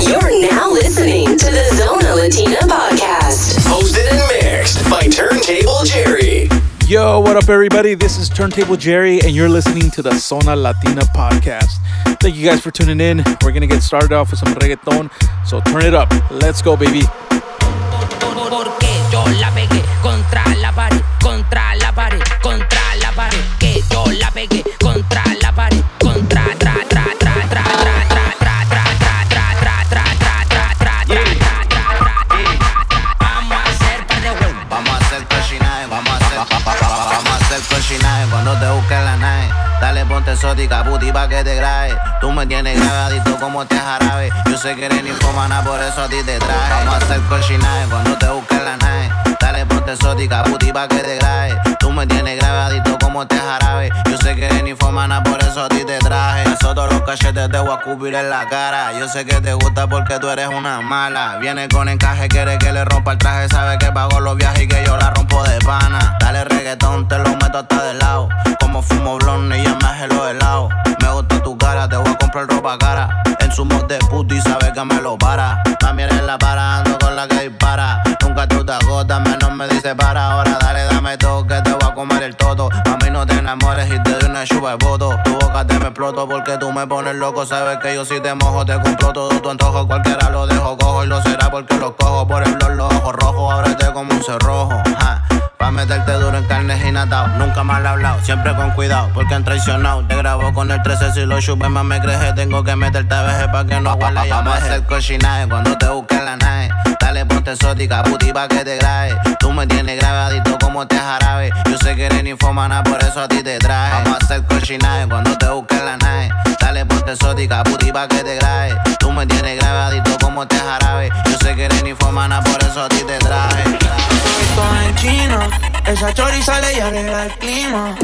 You're now listening to the Zona Latina podcast. Hosted and mixed by Turntable Jerry. Yo, what up, everybody? This is Turntable Jerry, and you're listening to the Zona Latina podcast. Thank you guys for tuning in. We're gonna get started off with some reggaeton, so turn it up. Let's go, baby. Ponte exótica, puti, pa' que te grabe. Tú me tienes grabadito como este jarabe. Yo sé que eres ninfomana, por eso a ti te traje. Vamos a hacer cochinaje cuando te busques la nave. Dale, ponte exótica, puti, pa' que te grabe. Tú me tienes grabadito como este jarabe. Yo sé que eres ninfomana, por eso a ti te traje. Eso todos los cachetes te voy a cubrir en la cara. Yo sé que te gusta porque tú eres una mala. Viene con encaje, quiere que le rompa el traje. Sabe que pago los viajes y que yo la rompo de pana. Dale reggaetón, te lo meto hasta de lado. Como fumo blonde y ya me los helados. Me gusta tu cara, te voy a comprar ropa cara. En su mod de puto y sabe que me lo para. Mami eres la para, ando con la que dispara. Nunca tú te agotas, menos me dice para. Ahora dale, dame todo que te voy a comer el toto. Mami no te enamores y te doy una chupa de voto. Tu boca te me exploto porque tú me pones loco. Sabes que yo si te mojo te compro todo tu antojo. Cualquiera lo dejo cojo y lo será porque lo cojo por el los ojos rojos. Ábrete como un cerrojo. Pa' meterte duro en carne y natao. Nunca mal hablado, siempre con cuidado, porque han traicionado. Te grabo con el 13 si lo chupes más me crees. Tengo que meterte a veces pa' que no y Vamos a hacer cochinaje cuando te busques la nave. Dale, ponte exótica, puti pa' que te grabe. Tú me tienes grabadito como este jarabe. Yo sé que eres ninfomana, por eso a ti te traje. Vamos a hacer cochinaje cuando te busques la nave. Dale, ponte exótica, puti pa' que te grabe. Tú me tienes grabadito como este jarabe. Yo sé que eres ninfomana, por eso a ti te traje. Chino. Esa chori sale y arregla el clima.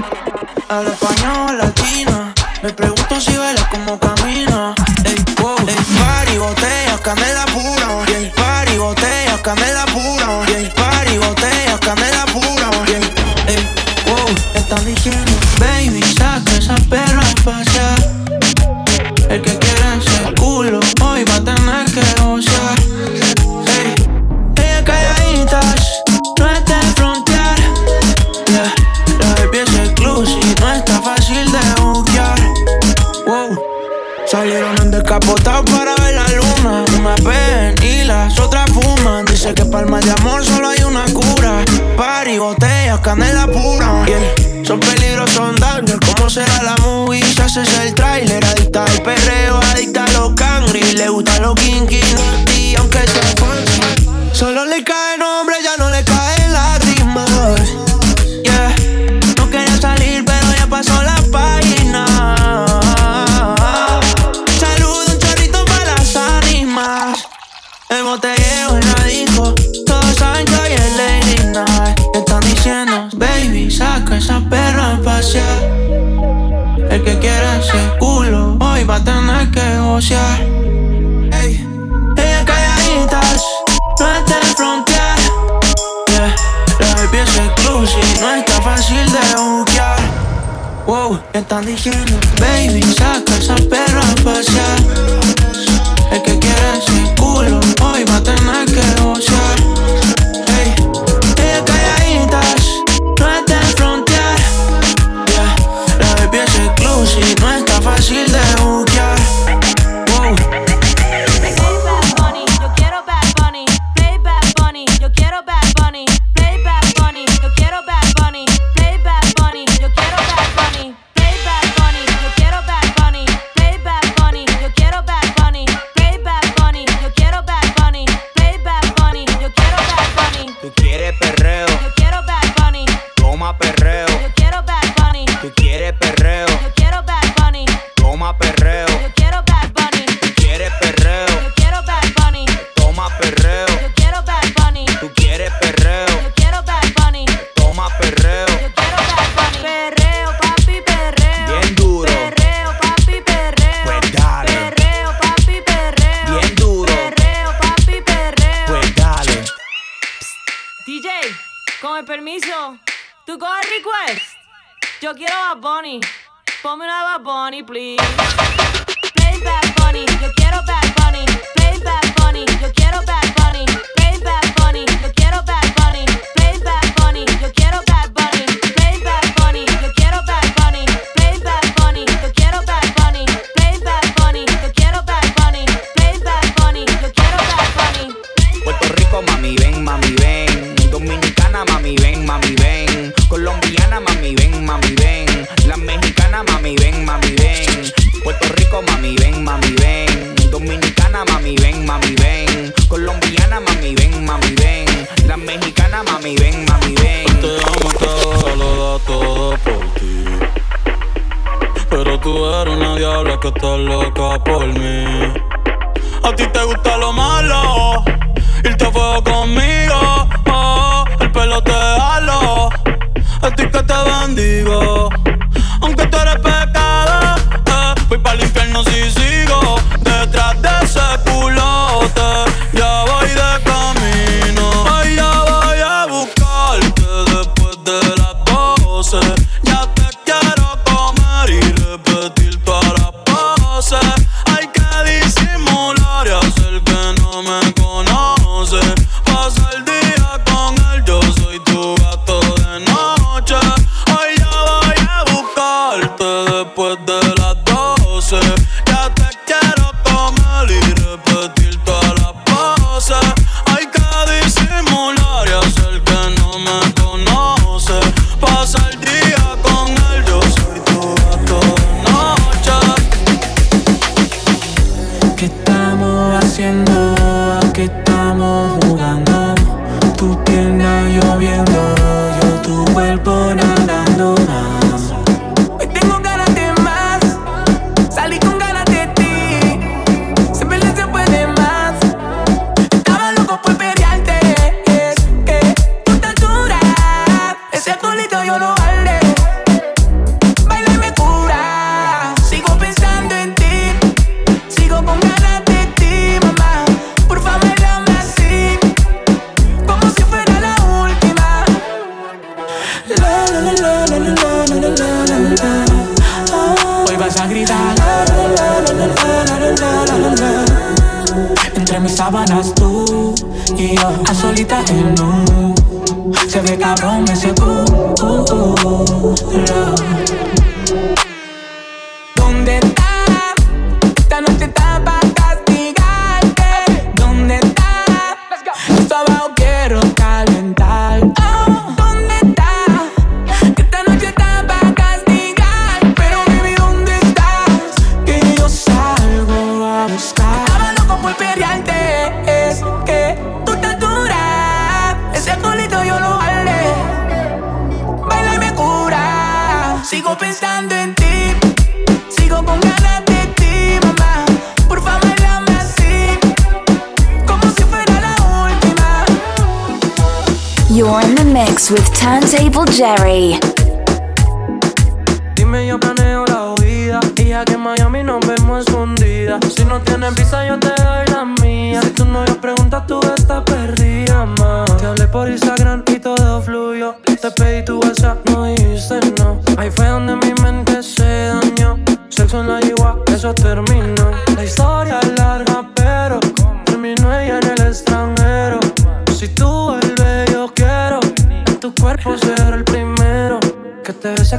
Habla español, latina. Me pregunto si baila como camina. Ey, wow. Ey, party, botella, canela pura. Ey, party, botella, canela pura. Ey, party, botella, canela pura. Ey, ey, wow. Están diciendo, baby, saca esa perra a pasear. El que palma de amor solo hay una cura. Party, botellas, canela pura. Son peligros, son daños. ¿Cómo será la movie? Se hace el trailer. Adicta al Money, please. Play Bad Bunny, yo quiero Bad Bunny. Play Bad Bunny, yo quiero Bad with Turntable Jerry. Dime, yo planeo la huida. Y ya que en Miami nos vemos escondidas. Si no tienes visa, yo te doy la mía. Si tu novio pregunta, tú estás perdida, ma. Te hablé por Instagram y todo fluyó. Te pedí tu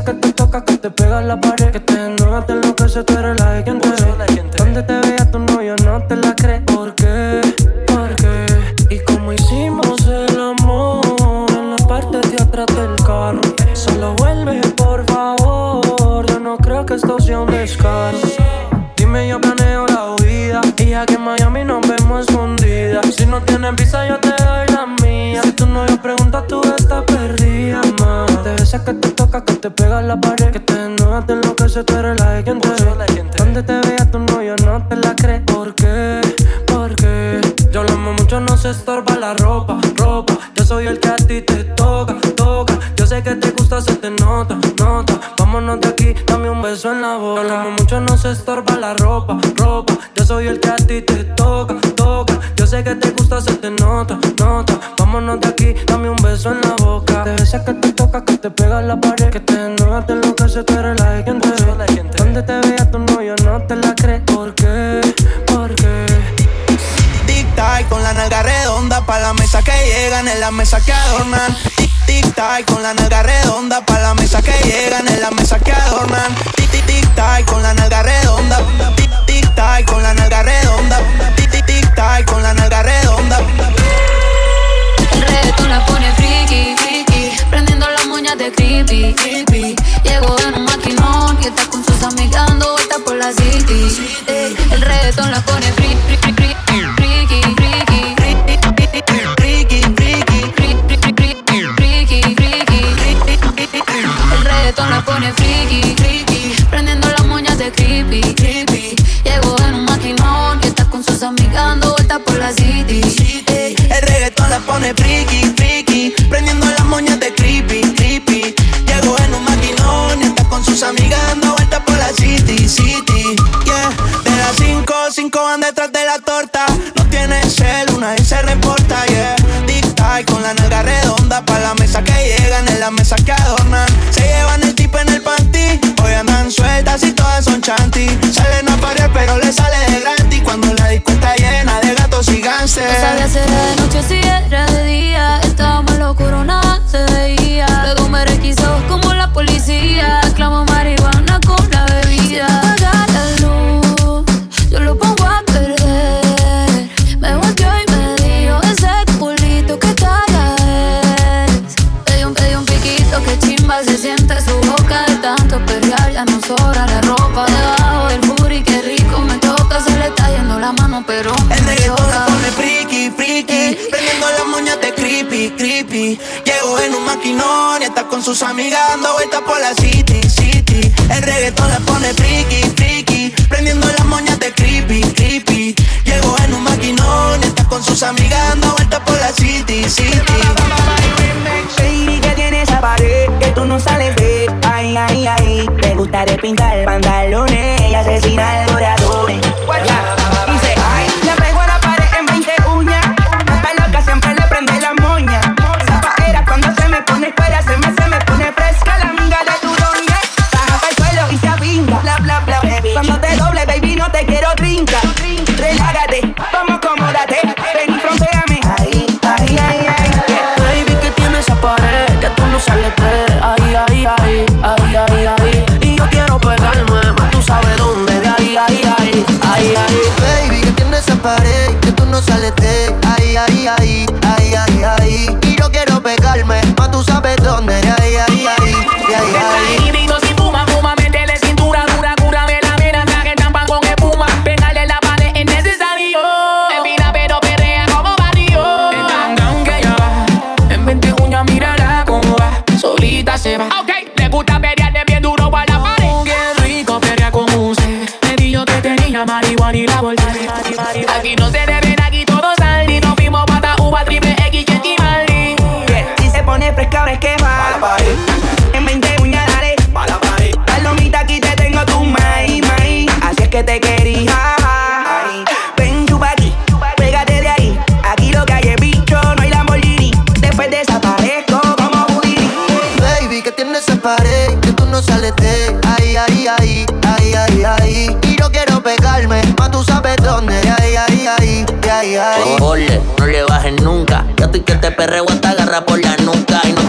que te toca, que te pega en la pared. Que te enoja, te enloquece, tú eres la de quien te ve. Donde te vea tu novio, no te la crees. ¿Por que te toca, que te pega en la pared. Que te enoja, te enloquece, tú eres la de quien te ve. Donde te vea tu novio, no te la crees. ¿Por qué? ¿Por qué? Yo hablamos mucho, no se estorba la ropa, ropa. Yo soy el que a ti te toca, toca. Yo sé que te gusta, se te nota, nota. Vámonos de aquí, dame un beso en la boca. Yo hablamos mucho, no se estorba la ropa, ropa. Yo soy el que a ti te toca, toca. Yo sé que te gusta, se te nota. Vámonos de aquí, dame un beso en la boca. Te besa que te toca, que te pega en la pared. Que te enoja, te enloquece, tú eres la de quien te ve. Donde te vea tu novio, no te la crees. ¿Por qué? ¿Por qué? Tic-tac con la nalga redonda pa' la mesa que llegan, en la mesa que adornan. Tic- Tic-tac con la nalga redonda pa' la mesa que llegan, en la mesa que adornan. Tic- tic- Tic-tac con la nalga redonda. Tic- El reggaetón la pone. Friki, friki El reggaetón la pone friki, friki Prendiendo las moñas creepy, Llegó en un maquinón y está con sus amigas dando vueltas por la city El reggaetón la pone friki. Está con sus amigas dando vueltas por la city, city. El reggaetón la pone friki, friki. Prendiendo las moñas de creepy, creepy. Llego en un maquinón está con sus amigas dando vueltas por la city, city. Baby, que tiene esa pared que tú no sales de Ay, ay, ay Te gusta pintar pantalones Y asesinar Ay, ay, ay, ay, ay, ay Y yo quiero pegarme, más tú sabes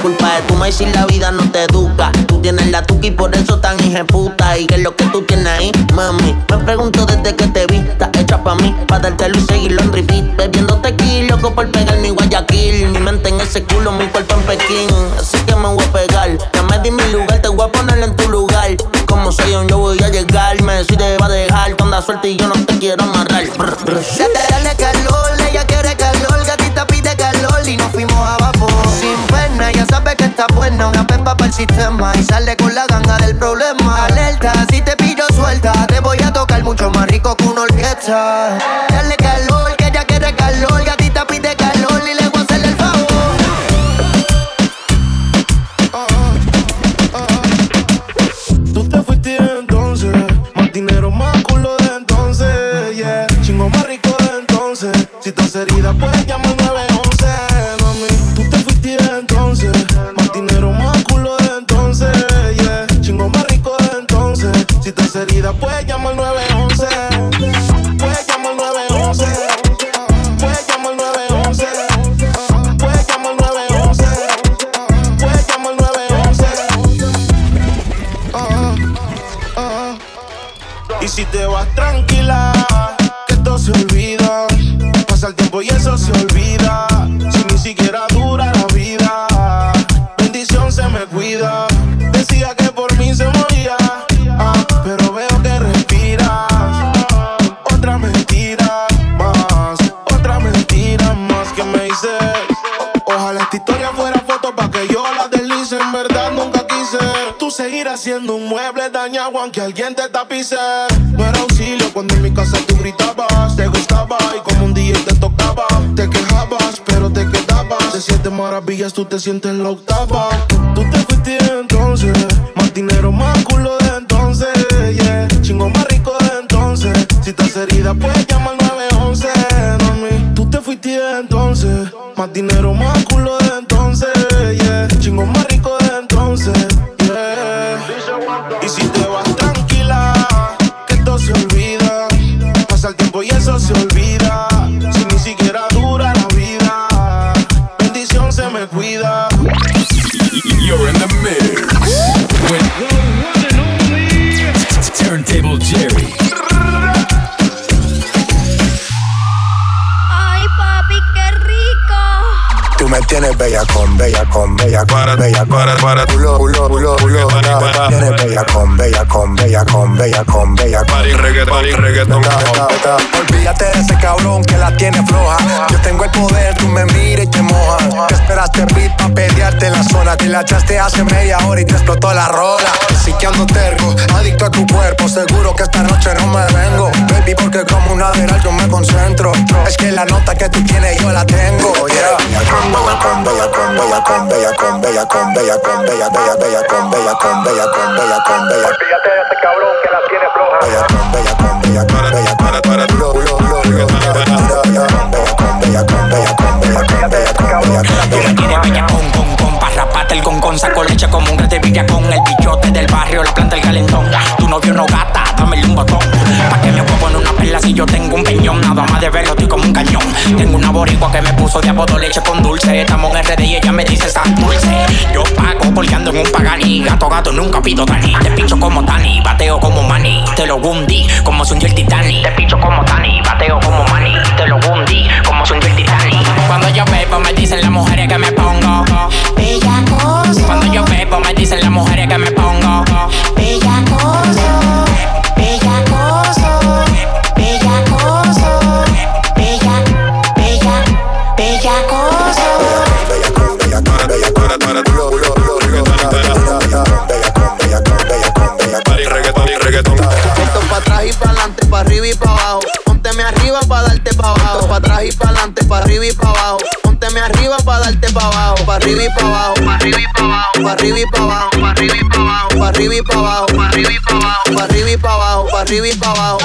culpa tu maíz si la vida no te educa. Tú tienes la tuca y por eso tan puta. Y que es lo que tú tienes ahí, mami. Me pregunto desde que te vi, estás hecha pa' mí. Pa' dártelo y seguirlo en repeat. Bebiendo tequila, loco por pegar mi Guayaquil. Mi mente en ese culo, mi cuerpo en Pekín. Así que me voy a pegar. Ya me di mi lugar, te voy a poner en tu lugar. Como soy yo, yo voy a llegar. Me decide va a dejar. Tú andas suelta y yo no te quiero amarrar. Está buena, una pepa para el sistema y sale con la ganga del problema. Alerta, si te pillo suelta, te voy a tocar mucho más rico que una orquesta. Te tapice. No era auxilio cuando en mi casa tú gritabas. Te gustaba y como un día te tocaba. Te quejabas, pero te quedabas. De siete maravillas tú te sientes en la octava. Tú te fuiste entonces. Más dinero, más culo de entonces. Yeah. Chingo más rico de entonces. Si estás herida, puedes llamar 911. Mami, tú te fuiste entonces. Más dinero, más culo de entonces. Tienes bella con, bella con, bella con, bella con, para, culo, culo, culo, culo, tienes bella con, bella con, bella con, bella con, bella con. Party, reggaeton, reggaeton. Olvídate de ese cabrón que la tiene floja. Yo tengo el poder, tú me mires y te mojas. Te esperaste beat pa' la echaste hace media hora y te explotó la rola. Así que ando terco, adicto a tu cuerpo. Seguro que esta noche no me vengo. Baby, porque como una admiral yo me concentro. Es que la nota que tú tienes yo la tengo. Yeah. Con bella, con bella, con bella, con bella, con bella, con bella, con bella, bella, bella, con bella, con bella, con bella, con bella. Olvídate de ese cabrón que la tiene floja. Bella, con bella, con bella, con bella, para, para, lo, lo, lo, lo, con bella, con bella, con bella, con bella, con bella, con bella, con bella. Tiene bella con, con, con, pa' raparte el con, con, saco leche como un grete villa con el bichote del barrio, la planta el calentón. Tu novio no gata, dámele un botón. Pa' que me ocupo en una perla si yo tengo un peñón. Nada más de verlo, estoy como un cañón. Tengo una boricua que me puso de apodo leche con dulce. Estamos en RD y ella me dice San Dulce. Yo pago porque ando en un pagani. Gato, gato, nunca pido Dani. Te pincho como Tani, bateo como Manny. Te lo gundi, como se hundió el Titanic. Te pincho como Tani, bateo como Manny. Te lo gundi, como se hundió el Titanic. Arriba y pa' abajo. Pa' arriba y pa' abajo. Pa' arriba y pa' abajo. Pa' arriba y pa' abajo. Pa' arriba y pa' abajo.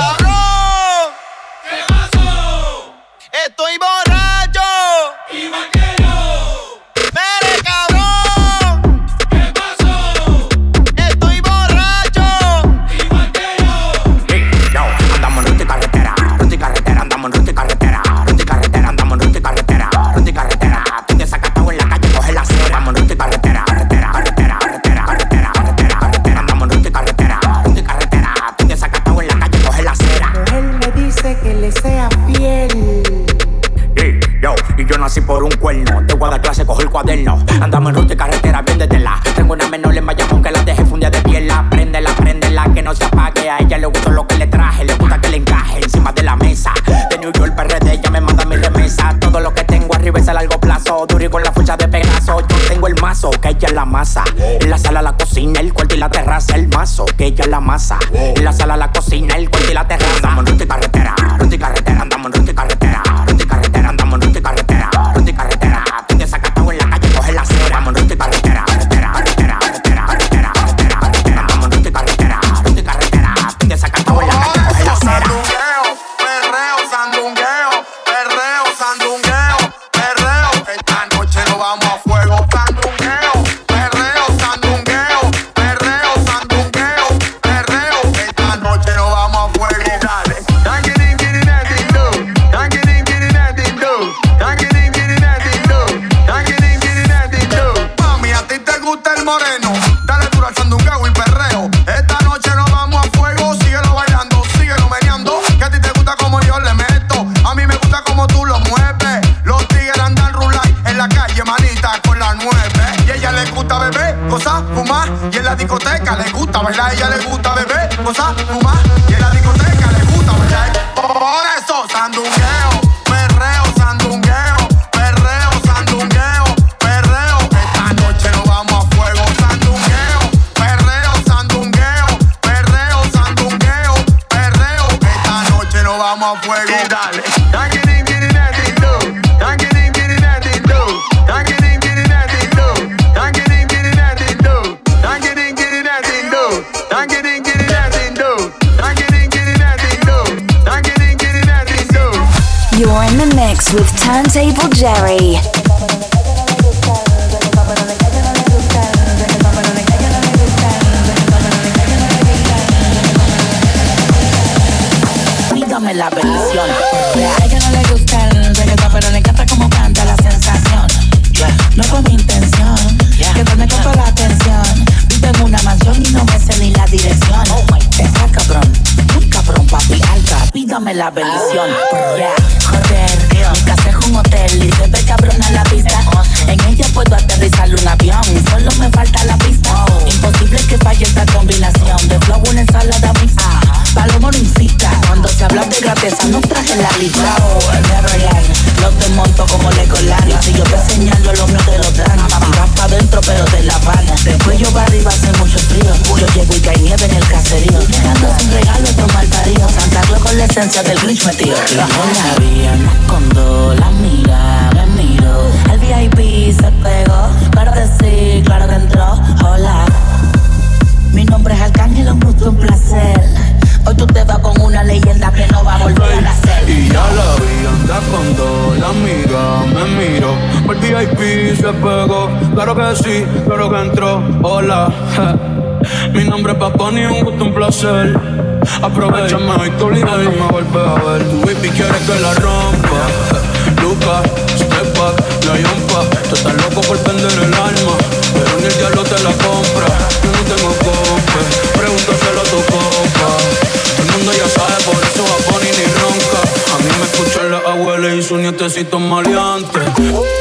Que ella la masa. En la sala, la cocina, el cuarto y la terraza. Y Turntable Jerry. Pídame la bendición. A ella no le gusta el reggaetón, pero le encanta cómo canta la sensación. No fue mi intención con toda la atención. Vivo en una mansión y no me sé ni la dirección. Esa cabrón, muy cabrón, papi alta. Pídame la bendición. Yeah, y se ve cabrona la pista. En ella puedo aterrizar un avión, solo me falta la pista. Imposible que falle esta combinación de flow, una ensalada mixta. Palomo no insista, cuando se habla de grandeza no traje la lista. Oh, Neverland, los desmonto como Legoland. Si yo te señalo, los míos te lo dan. Dentro, pero te la van. Después yo va arriba, hace mucho frío. Yo llego y cae nieve en el caserío. Ando sin regalo, toma parío. Santa Claus con la esencia del Grinch metido. La anda con dos, la mira, me miro. El VIP se pegó, claro que sí, claro que entró. Hola. Mi nombre es Arcángel, un gusto, un placer. Hoy tú te vas con una leyenda que no va a volver a nacer. Y ya la vi andar con dos, la mira, me miro. El VIP se pegó, claro que sí, claro que entró. Hola, mi nombre es Paponi, un gusto, un placer. Aprovechame hoy tu liga, no me vuelves a ver. Tu baby quiere que la rompa. Luca, step back, la yompa. Tú estás loco por vender el alma, pero ni el diablo te la compra. Yo no tengo cope, escuchan las abuelas y sus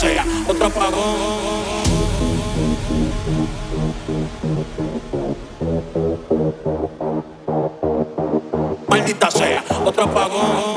sea, otro apagón. Maldita sea, otro apagón.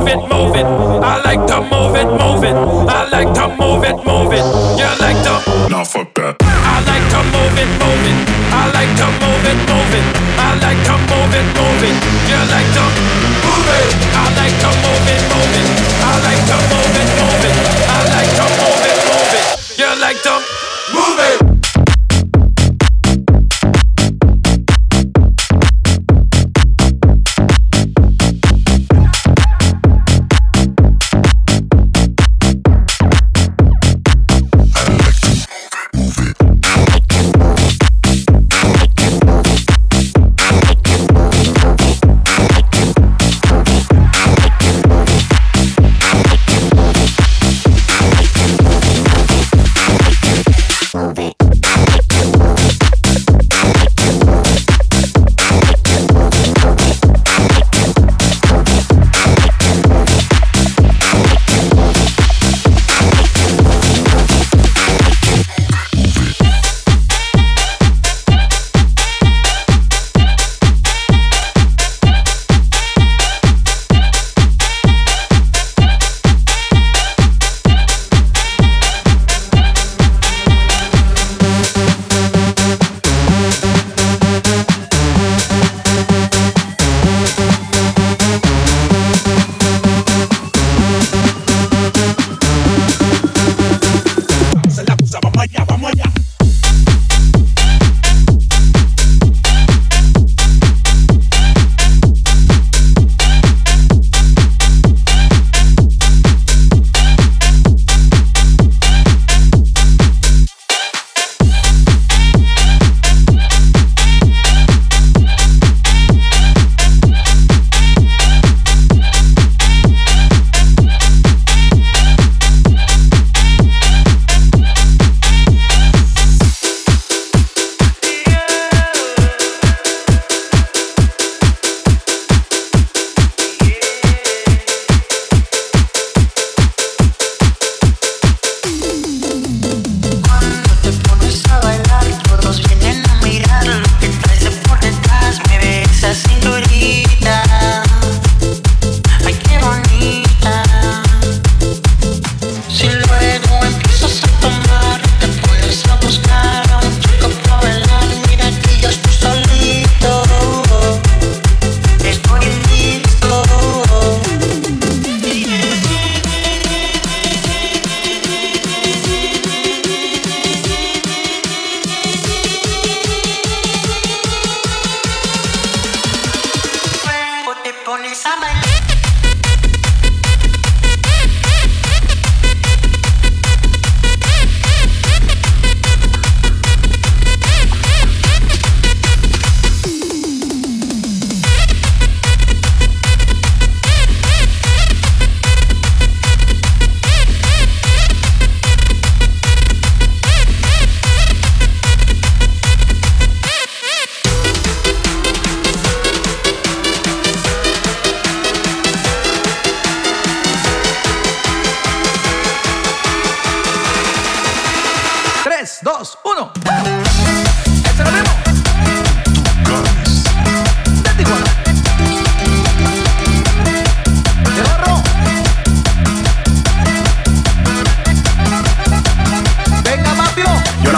Move it, move it. I like to move it, move it. I like to move it, move it. You like to. Nah, fuck that. I like to move it, move it. I like to move it, move it. I like to move it, move it. You like to move it. I like to move it, move it. I like to move it, move it. I like to move it, move it. You like to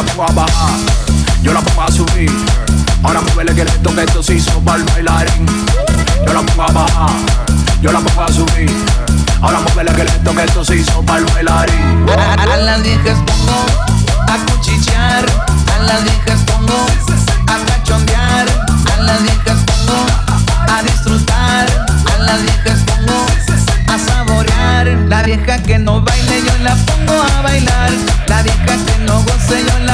la pongo a bajar, yo la pongo a subir. Ahora mueve que esto que esto se hizo para el bailarín. Yo la pongo a bajar, yo la pongo a subir. Ahora mueve que esto que esto se hizo para el bailarín. A, a las viejas pongo a cuchichear, a las viejas pongo a cachondear, a las viejas pongo a disfrutar, a las viejas pongo a saborear. La vieja que no baile yo la pongo a bailar, la vieja que no goce yo la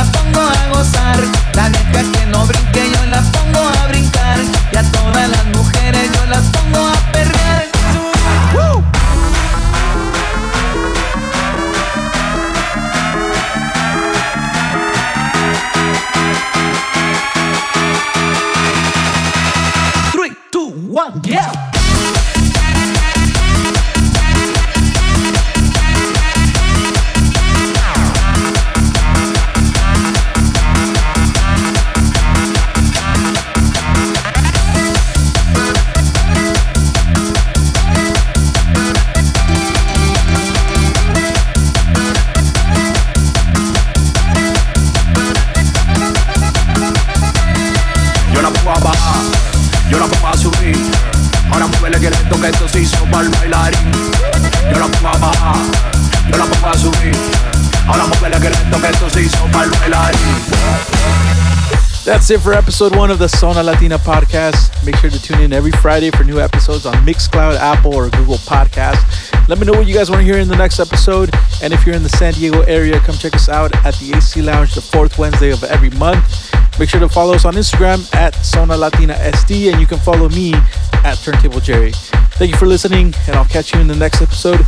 That's it for episode one of the Sona Latina podcast. Make sure to tune in every Friday for new episodes on Mixcloud, Apple, or Google Podcast. Let me know what you guys want to hear in the next episode. And if you're in the San Diego area, come check us out at the AC Lounge the fourth Wednesday of every month. Make sure to follow us on Instagram at Sona Latina SD, and you can follow me at Turntable Jerry. Thank you for listening, and I'll catch you in the next episode.